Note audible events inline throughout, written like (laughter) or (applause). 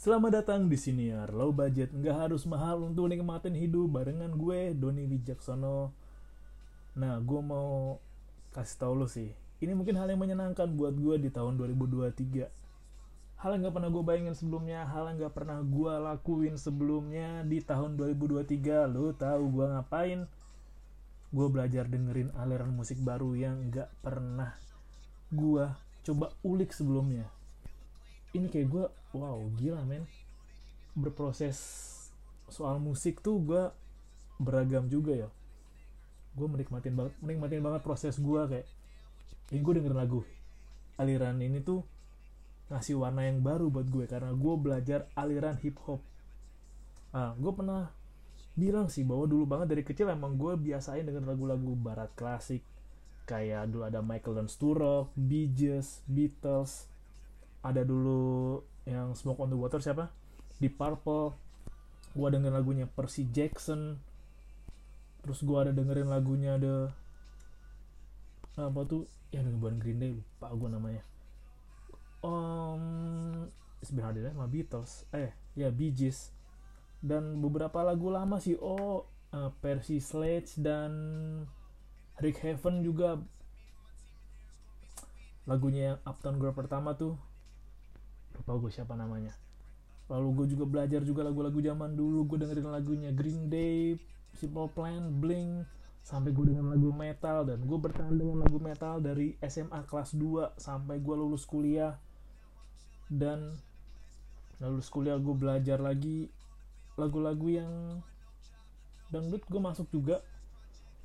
Selamat datang di sini ya, low budget, nggak harus mahal untuk nikmatin hidup barengan gue, Doni Wijaksono. Nah, gue mau kasih tau lo sih, ini mungkin hal yang menyenangkan buat gue di tahun 2023. Hal yang nggak pernah gue bayangin sebelumnya, hal yang nggak pernah gue lakuin sebelumnya di tahun 2023. Lo tahu gue ngapain? Gue belajar dengerin aliran musik baru yang nggak pernah gue coba ulik sebelumnya ini kayak gue wow gila men. Berproses soal musik tuh gue beragam juga ya. Gue menikmatin banget menikmatin banget proses gue kayak ini gue dengerin lagu aliran ini tuh ngasih warna yang baru buat gue karena gue belajar aliran hip hop ah gue pernah bilang sih bahwa dulu banget dari kecil emang gue biasain dengan lagu-lagu barat klasik kayak dulu ada Michael dan Sturrock, Bee Beatles, ada dulu yang Smoke on the Water siapa? Di Purple. Gua dengerin lagunya Percy Jackson. Terus gua ada dengerin lagunya ada apa tuh yang dengan Green Day lupa gua namanya. Um, sebenarnya sama Beatles. Eh, ya Bee Gees. Dan beberapa lagu lama sih. Oh, uh, Percy Sledge dan Rick Heaven juga lagunya yang Uptown Girl pertama tuh lupa gue siapa namanya. Lalu gue juga belajar juga lagu-lagu zaman dulu. Gue dengerin lagunya Green Day Simple Plan Blink sampai gue dengan lagu metal. Dan gue bertahan dengan lagu metal dari SMA kelas 2 sampai gue lulus kuliah. Dan lulus kuliah gue belajar lagi lagu-lagu yang dangdut gue masuk juga.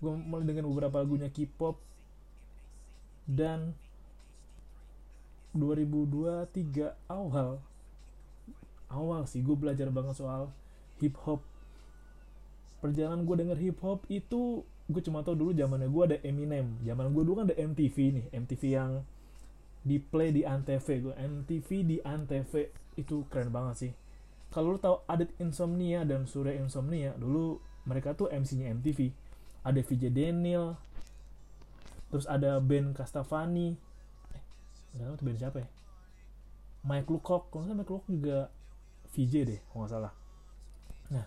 Gue mulai dengan beberapa lagunya K-pop. Dan 2023 awal. Awal sih gue belajar banget soal hip hop perjalanan gue denger hip hop itu gue cuma tau dulu zamannya gue ada Eminem. Zaman gue dulu kan ada MTV nih MTV yang di play di Antv gue MTV di Antv itu keren banget sih. Kalau lo tau Adit Insomnia dan Surya Insomnia dulu mereka tuh MC-nya MTV ada VJ Daniel terus ada Ben Castavani nggak tahu tuh band siapa ya. Mike Lucock kalau nggak Mike Lucock juga VJ deh kalau nggak salah. Nah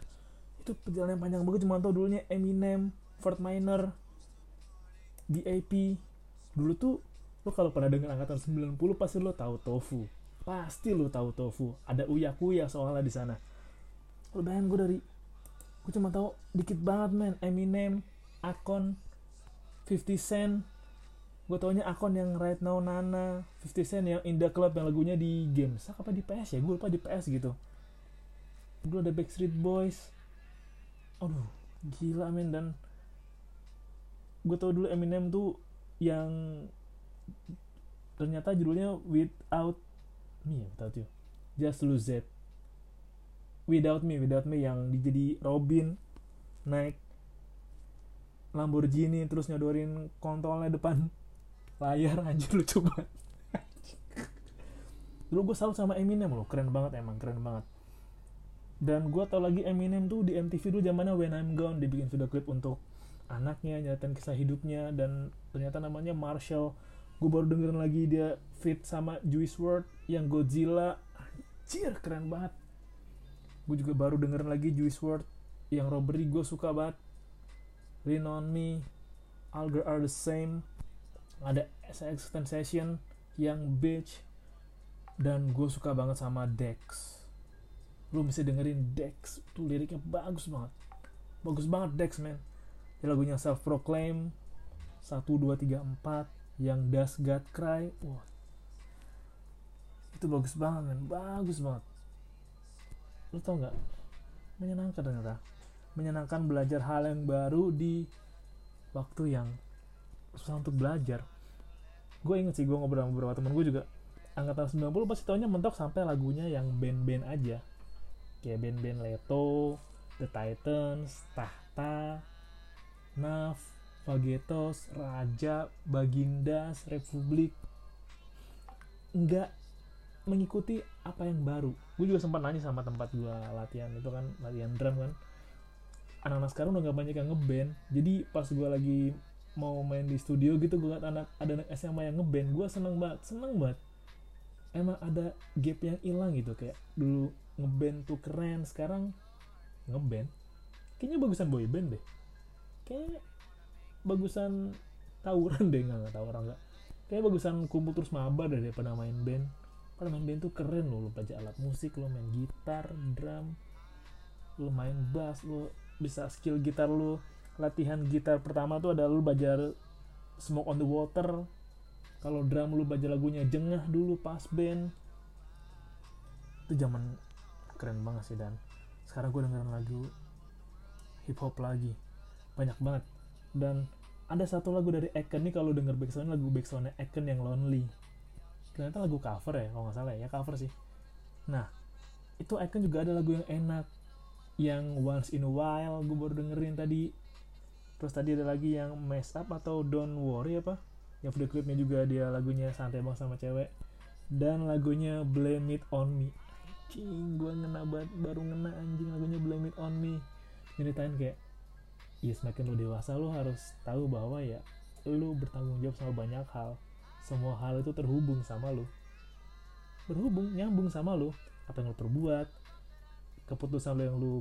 itu perjalanan panjang banget cuma tau dulunya Eminem Fort Minor DAP dulu tuh lo kalau pernah denger angkatan 90 pasti lo tahu Tofu. Pasti lo tahu Tofu. Ada Uya soalnya di sana. Lo bayangin gue dari gue cuma tahu dikit banget men. Eminem Akon 50 Cent gue taunya akun yang right now Nana 50 Cent yang in the club yang lagunya di games apa di PS ya? Gue lupa di PS gitu. Dulu ada Backstreet Boys. Aduh gila men. Dan gue tau dulu Eminem tuh yang ternyata judulnya Without Me ya? Without you. Just Lose It. Without Me Without Me yang jadi Robin naik Lamborghini terus nyodorin kontolnya depan layar (laughs) anjir lucu banget. Dulu gue selalu sama Eminem loh keren banget emang keren banget. Dan gue tau lagi Eminem tuh di MTV dulu zamannya When I'm Gone dibikin video klip untuk anaknya nyeritain kisah hidupnya dan ternyata namanya Marshall. Gue baru dengerin lagi dia fit sama Juice WRLD yang Godzilla. Anjir keren banget. Gue juga baru dengerin lagi Juice WRLD yang Robbery gue suka banget. Lean On Me All Girls Are The Same ada SX Sensation yang Bitch dan gue suka banget sama Dex. Lu bisa dengerin Dex tuh liriknya bagus banget. Bagus banget Dex man ya, lagunya Self Proclaim 1, 2, 3, 4 yang Does God Cry. Wah. Itu bagus banget man bagus banget. Lu tau nggak? Menyenangkan ternyata. Menyenangkan belajar hal yang baru di waktu yang susah untuk belajar. Gue inget sih gue ngobrol sama beberapa temen gue juga angkatan 90 pasti taunya mentok sampai lagunya yang band-band aja. Kayak band-band Leto, The Titans, Tahta, Naf, Vagetos, Raja, Bagindas, Republik. Nggak mengikuti apa yang baru. Gue juga sempat nanya sama tempat gue latihan itu kan latihan drum kan. Anak-anak sekarang udah gak banyak yang ngeband. Jadi pas gue lagi mau main di studio gitu gue liat anak ada anak SMA yang ngeband gue seneng banget seneng banget. Emang ada gap yang hilang gitu kayak dulu ngeband tuh keren sekarang ngeband. Kayaknya bagusan boy band deh. Kayak bagusan tawuran deh nggak nggak tawuran nggak. Kayak bagusan kumpul terus mabar deh daripada main band. Pada main band tuh keren loh lo belajar alat musik lo main gitar drum lo main bass lo bisa skill gitar lo latihan gitar pertama tuh ada lo belajar smoke on the water. Kalau drum lu baca lagunya jengah dulu pas band. Itu zaman keren banget sih dan. Sekarang gue dengerin lagu hip hop lagi. Banyak banget. Dan ada satu lagu dari Eken nih kalau denger backsound lagu backsoundnya Eken yang Lonely. Ternyata lagu cover ya kalau nggak salah ya cover sih. Nah itu Eken juga ada lagu yang enak. Yang Once in a While gue baru dengerin tadi terus tadi ada lagi yang mess up atau don't worry apa? Yang video klipnya juga dia lagunya santai banget sama cewek. Dan lagunya blame it on me. Anjing gue ngena banget baru ngena anjing lagunya blame it on me. Nyeritain kayak ya semakin lu dewasa lu harus tahu bahwa ya lu bertanggung jawab sama banyak hal. Semua hal itu terhubung sama lu. Berhubung nyambung sama lu. Apa yang lu perbuat keputusan lu yang lu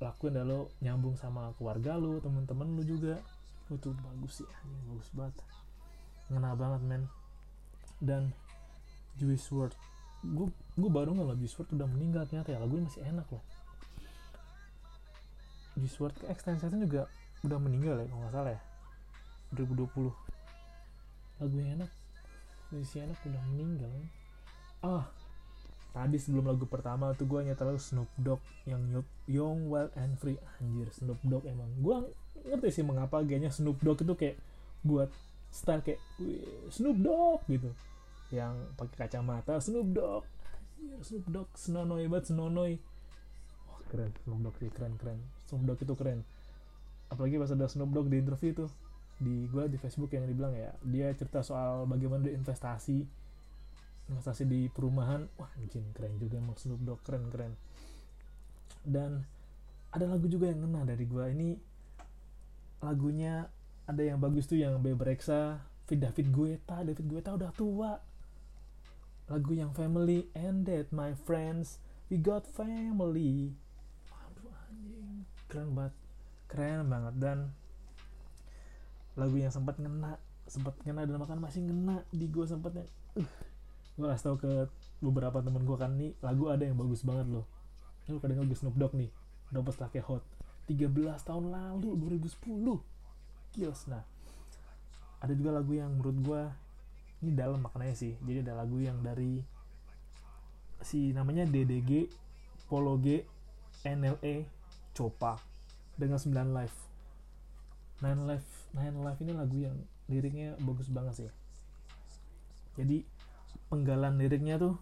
lakuin dan lo nyambung sama keluarga lu temen-temen lu juga. Itu bagus sih anjing bagus banget. Ngena banget men. Dan Juice WRLD gue baru nggak Juice WRLD udah meninggal ternyata ya. Lagunya masih enak loh. Juice WRLD ke extension juga udah meninggal ya kalau nggak salah ya. 2020 lagunya enak. Musisi enak udah meninggal ah tadi sebelum lagu pertama tuh gue nyetel Snoop Dogg yang Young Wild and Free. Anjir Snoop Dogg emang. Gue ngerti sih mengapa gayanya Snoop Dogg itu kayak buat style kayak Snoop Dogg gitu. Yang pakai kacamata Snoop Dogg. Anjir Snoop Dogg senonoy banget senonoy wah keren. Snoop Dogg sih keren keren. Snoop Dogg itu keren. Apalagi pas ada Snoop Dogg di interview tuh di gue di Facebook yang dibilang ya dia cerita soal bagaimana investasi investasi di perumahan. Wah anjing keren juga emang Snoop Dogg keren keren. Dan ada lagu juga yang kena dari gua. Ini lagunya ada yang bagus tuh yang Bebreksa Fit David Guetta. David Guetta udah tua. Lagu yang Family and That My Friends. We Got Family. Aduh anjing keren banget. Keren banget. Dan lagu yang sempat ngena sempat ngena dan makan masih ngena di gua sempatnya. Uh, gue kasih tau ke beberapa temen gue kan nih lagu ada yang bagus banget loh. Lu kadang lagu Snoop Dogg nih udah pas laki hot. 13 tahun lalu 2010 kills nah ada juga lagu yang menurut gue ini dalam maknanya sih. Jadi ada lagu yang dari si namanya DDG Polo G NLE Copa dengan 9 live. 9 live 9 live ini lagu yang liriknya bagus banget sih. Jadi penggalan liriknya tuh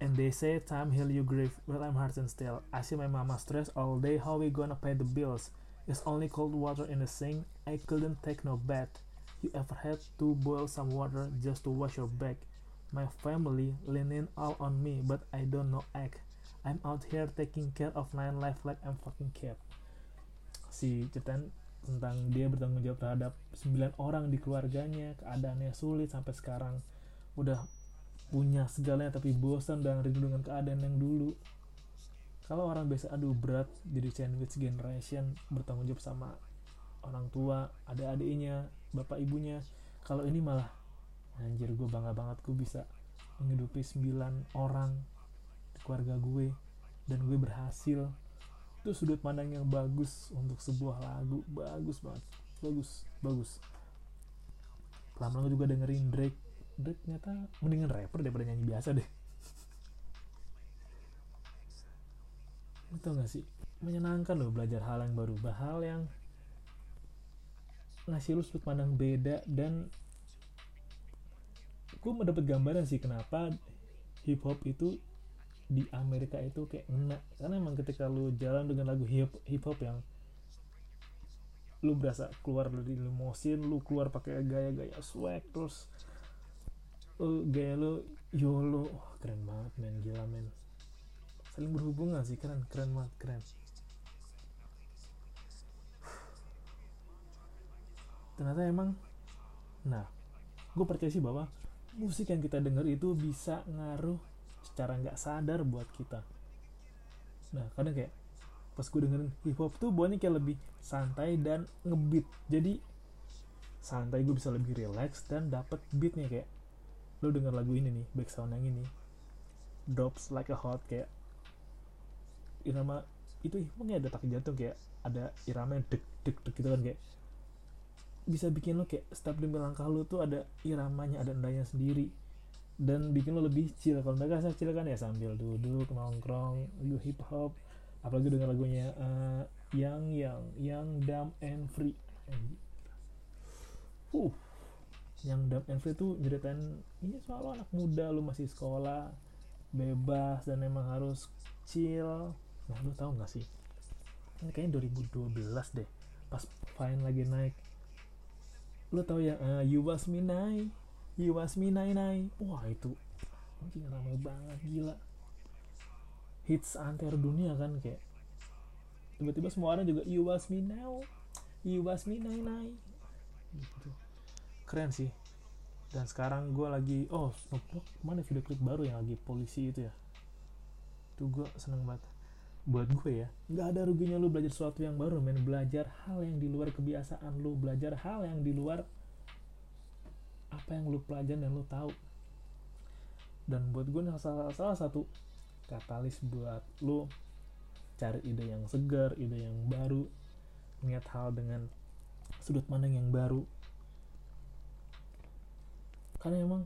and they say time heal your grief but I'm hurt and still. I see my mama stress all day. How we gonna pay the bills? It's only cold water in the sink. I couldn't take no bath. You ever had to boil some water just to wash your back? My family leaning all on me but I don't know act. I'm out here taking care of nine life like I'm fucking cat. Si ceritain tentang dia bertanggung jawab terhadap 9 orang di keluarganya keadaannya sulit sampai sekarang. Udah punya segalanya tapi bosan dan rindu dengan keadaan yang dulu. Kalau orang biasa aduh berat jadi sandwich generation bertanggung jawab sama orang tua ada adiknya bapak ibunya. Kalau ini malah anjir gue bangga banget gue bisa menghidupi 9 orang di keluarga gue dan gue berhasil. Itu sudut pandang yang bagus untuk sebuah lagu. Bagus banget. Bagus bagus. Lama-lama juga dengerin Drake Drake ternyata mendingan rapper daripada nyanyi biasa deh. Itu gak sih? Menyenangkan loh belajar hal yang baru. Hal yang ngasih lu sudut pandang beda dan gue mendapat gambaran sih kenapa hip hop itu di Amerika itu kayak ngena. Karena emang ketika lu jalan dengan lagu hip hip hop yang lu berasa keluar dari limosin lu keluar pakai gaya-gaya swag terus uh, gaya lu yolo. Oh, keren banget men. Gila men. Saling berhubungan sih keren keren banget keren. Ternyata emang nah gue percaya sih bahwa musik yang kita denger itu bisa ngaruh secara nggak sadar buat kita. Nah kadang kayak pas gue dengerin hip hop tuh buatnya kayak lebih santai dan ngebeat. Jadi santai gue bisa lebih relax dan dapet beatnya kayak lo denger lagu ini nih back sound yang ini. Drops like a hot kayak irama itu emangnya ada tak jantung kayak ada irama yang dek dek dek gitu kan kayak bisa bikin lo kayak setiap demi langkah lo tuh ada iramanya ada endanya sendiri. Dan bikin lo lebih chill kalau mereka saya chill kan ya sambil duduk nongkrong lu hip hop apalagi dengan lagunya uh, yang yang yang dumb and free. Uh yang dumb and free tuh ceritain ini soal anak muda lu masih sekolah bebas dan emang harus chill. Nah lu tau gak sih? Ini kayaknya 2012 deh pas Vine lagi naik. Lu tau ya uh, You Was Me Nai You Was Me Nai Nai wah itu mungkin ramai banget gila. Hits antar dunia kan kayak tiba-tiba semua orang juga You Was Me Now You Was Me Nai Nai gitu keren sih. Dan sekarang gue lagi oh Snoop Dogg mana video klip baru yang lagi polisi itu ya? Itu gue seneng banget. Buat gue ya nggak ada ruginya lu belajar sesuatu yang baru men. Belajar hal yang di luar kebiasaan lu. Belajar hal yang di luar apa yang lu pelajarin dan lu tahu. Dan buat gue salah, salah satu katalis buat lu cari ide yang segar ide yang baru niat hal dengan sudut pandang yang baru karena emang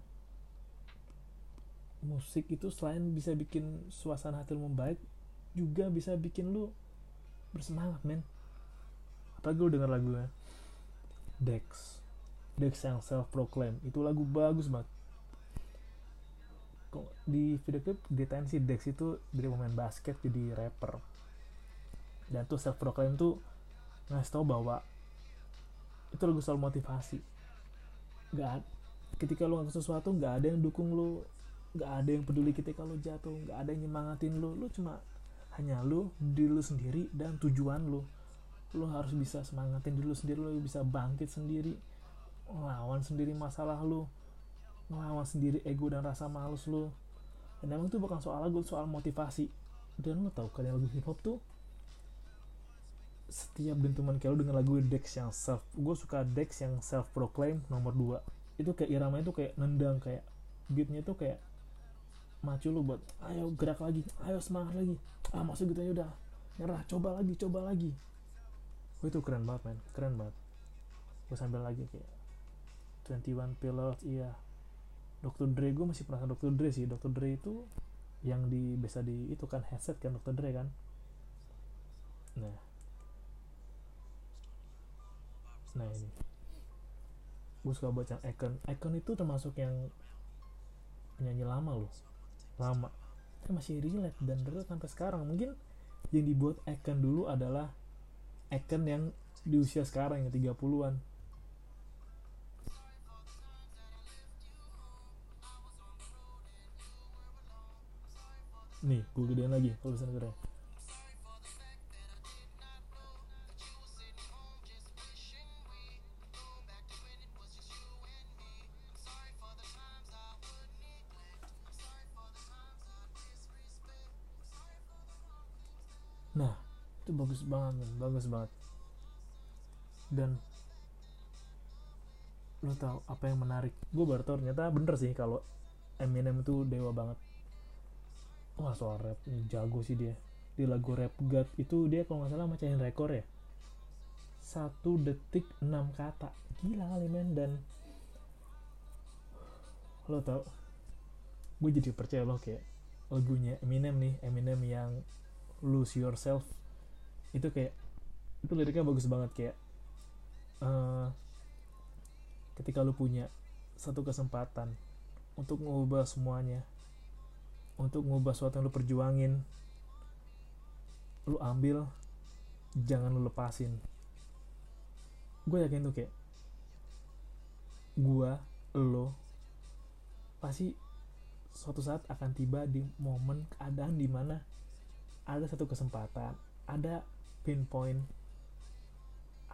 musik itu selain bisa bikin suasana hati lu membaik juga bisa bikin lu bersemangat men. Apalagi lu denger lagunya Dex. Dex yang self proclaim itu lagu bagus banget. Di video klip diritain si Dex itu dari pemain basket jadi rapper. Dan tuh self proclaim tuh ngasih tau bahwa itu lagu soal motivasi. Gak ketika lu ngelakuin sesuatu nggak ada yang dukung lu nggak ada yang peduli ketika lu jatuh nggak ada yang nyemangatin lu. Lu cuma hanya lu diri lu sendiri dan tujuan lu. Lu harus bisa semangatin diri lu sendiri lu bisa bangkit sendiri ngelawan sendiri masalah lu ngelawan sendiri ego dan rasa malus lu. Dan emang itu bukan soal lagu soal motivasi. Dan lu tahu kan lagu hip hop tuh setiap dentuman kayak lu dengan lagu Dex yang self gue suka Dex yang self proclaim nomor 2 itu kayak iramanya tuh kayak nendang kayak beatnya tuh kayak macu lu buat ayo gerak lagi ayo semangat lagi ah maksud gitu aja udah nyerah coba lagi coba lagi oh, itu keren banget men keren banget gue sambil lagi kayak 21 Pilots iya Dr. Dre gue masih pernah Dr. Dre sih Dr. Dre itu yang di bisa di itu kan headset kan Dr. Dre kan nah nah ini gue suka baca Icon. Icon itu termasuk yang penyanyi lama loh. Lama. Tapi masih relate dan relate sampai sekarang. Mungkin yang dibuat Icon dulu adalah Icon yang di usia sekarang yang 30-an nih gue gedein lagi kalau bisa itu bagus banget bagus banget. Dan lo tau apa yang menarik? Gue baru tau ternyata bener sih kalau Eminem itu dewa banget. Wah soal rap jago sih dia. Di lagu Rap God itu dia kalau nggak salah mecahin rekor ya. Satu detik enam kata. Gila kali men. Dan lo tau gue jadi percaya loh kayak lagunya Eminem nih Eminem yang lose yourself itu kayak itu liriknya bagus banget kayak uh, ketika lu punya satu kesempatan untuk mengubah semuanya untuk mengubah sesuatu yang lu perjuangin lu ambil jangan lu lepasin. Gue yakin tuh kayak gue lo pasti suatu saat akan tiba di momen keadaan di mana ada satu kesempatan ada pinpoint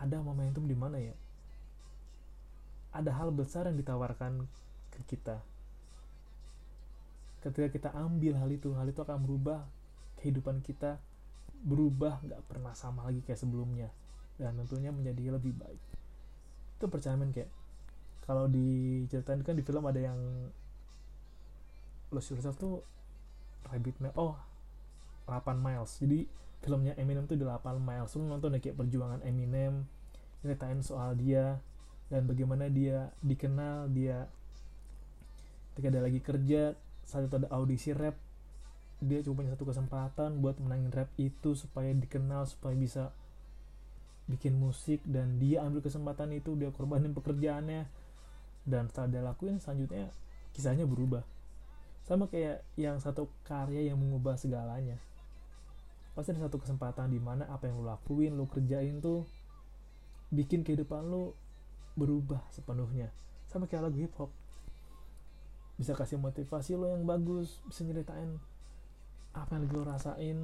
ada momentum di mana ya? Ada hal besar yang ditawarkan ke kita. Ketika kita ambil hal itu hal itu akan berubah kehidupan kita berubah nggak pernah sama lagi kayak sebelumnya dan tentunya menjadi lebih baik. Itu percaya men kayak kalau diceritain kan di film ada yang Lose Yourself tuh Rabbit Mile oh 8 miles. Jadi filmnya Eminem tuh di 8 miles. Lu nonton ya kayak perjuangan Eminem ceritain soal dia dan bagaimana dia dikenal dia ketika dia lagi kerja saat itu ada audisi rap dia cuma punya satu kesempatan buat menangin rap itu supaya dikenal supaya bisa bikin musik dan dia ambil kesempatan itu dia korbanin pekerjaannya. Dan setelah dia lakuin selanjutnya kisahnya berubah. Sama kayak yang satu karya yang mengubah segalanya pasti ada satu kesempatan di mana apa yang lo lakuin lo kerjain tuh bikin kehidupan lo berubah sepenuhnya. Sama kayak lagu hip hop. Bisa kasih motivasi lo yang bagus bisa nyeritain apa yang lo rasain.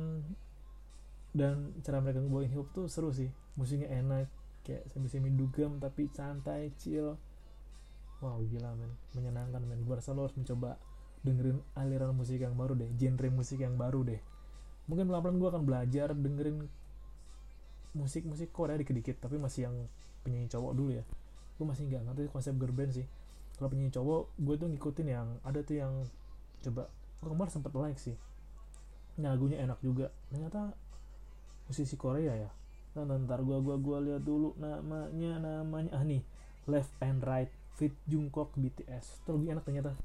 Dan cara mereka ngebawain hip hop tuh seru sih. Musiknya enak kayak semi semi dugem tapi santai chill. Wow gila men. Menyenangkan men. Gue rasa lo harus mencoba dengerin aliran musik yang baru deh genre musik yang baru deh mungkin pelan-pelan gue akan belajar dengerin musik-musik Korea dikit-dikit tapi masih yang penyanyi cowok dulu ya. Gue masih nggak ngerti konsep girl band sih. Kalau penyanyi cowok gue tuh ngikutin yang ada tuh yang coba gue kemarin sempet like sih. Nah lagunya enak juga. Ternyata musisi Korea ya. Nah ntar gue gua gua lihat dulu namanya namanya. Ah nih left and right fit Jungkook BTS itu lebih enak ternyata.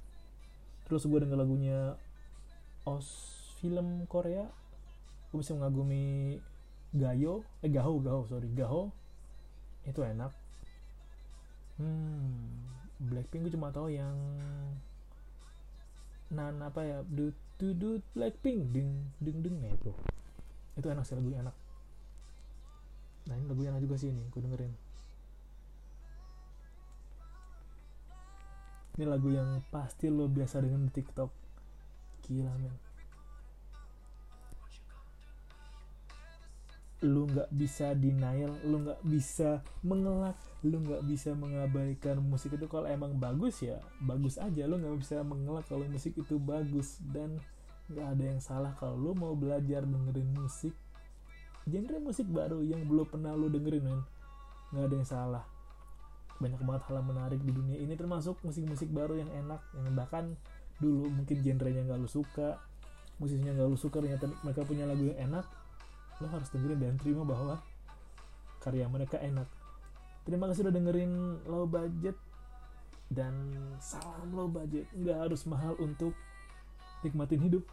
Terus gue denger lagunya os film Korea gue bisa mengagumi Gayo eh Gaho Gaho sorry Gaho. Itu enak. Hmm Blackpink gue cuma tahu yang nan apa ya du du du Blackpink. Ding ding ding nah itu itu enak sih lagunya enak. Nah ini lagu enak juga sih ini gue dengerin. Ini lagu yang pasti lo biasa dengan di TikTok. Gila men lu nggak bisa denial lu nggak bisa mengelak lu nggak bisa mengabaikan musik itu. Kalau emang bagus ya bagus aja. Lu nggak bisa mengelak kalau musik itu bagus. Dan nggak ada yang salah kalau lu mau belajar dengerin musik genre musik baru yang belum pernah lu dengerin men. Nggak ada yang salah. Banyak banget hal yang menarik di dunia ini termasuk musik-musik baru yang enak. Yang bahkan dulu mungkin genrenya nggak lu suka musisinya nggak lu suka ternyata mereka punya lagu yang enak lo harus dengerin dan terima bahwa karya mereka enak. Terima kasih udah dengerin low budget dan salam low budget. Nggak harus mahal untuk nikmatin hidup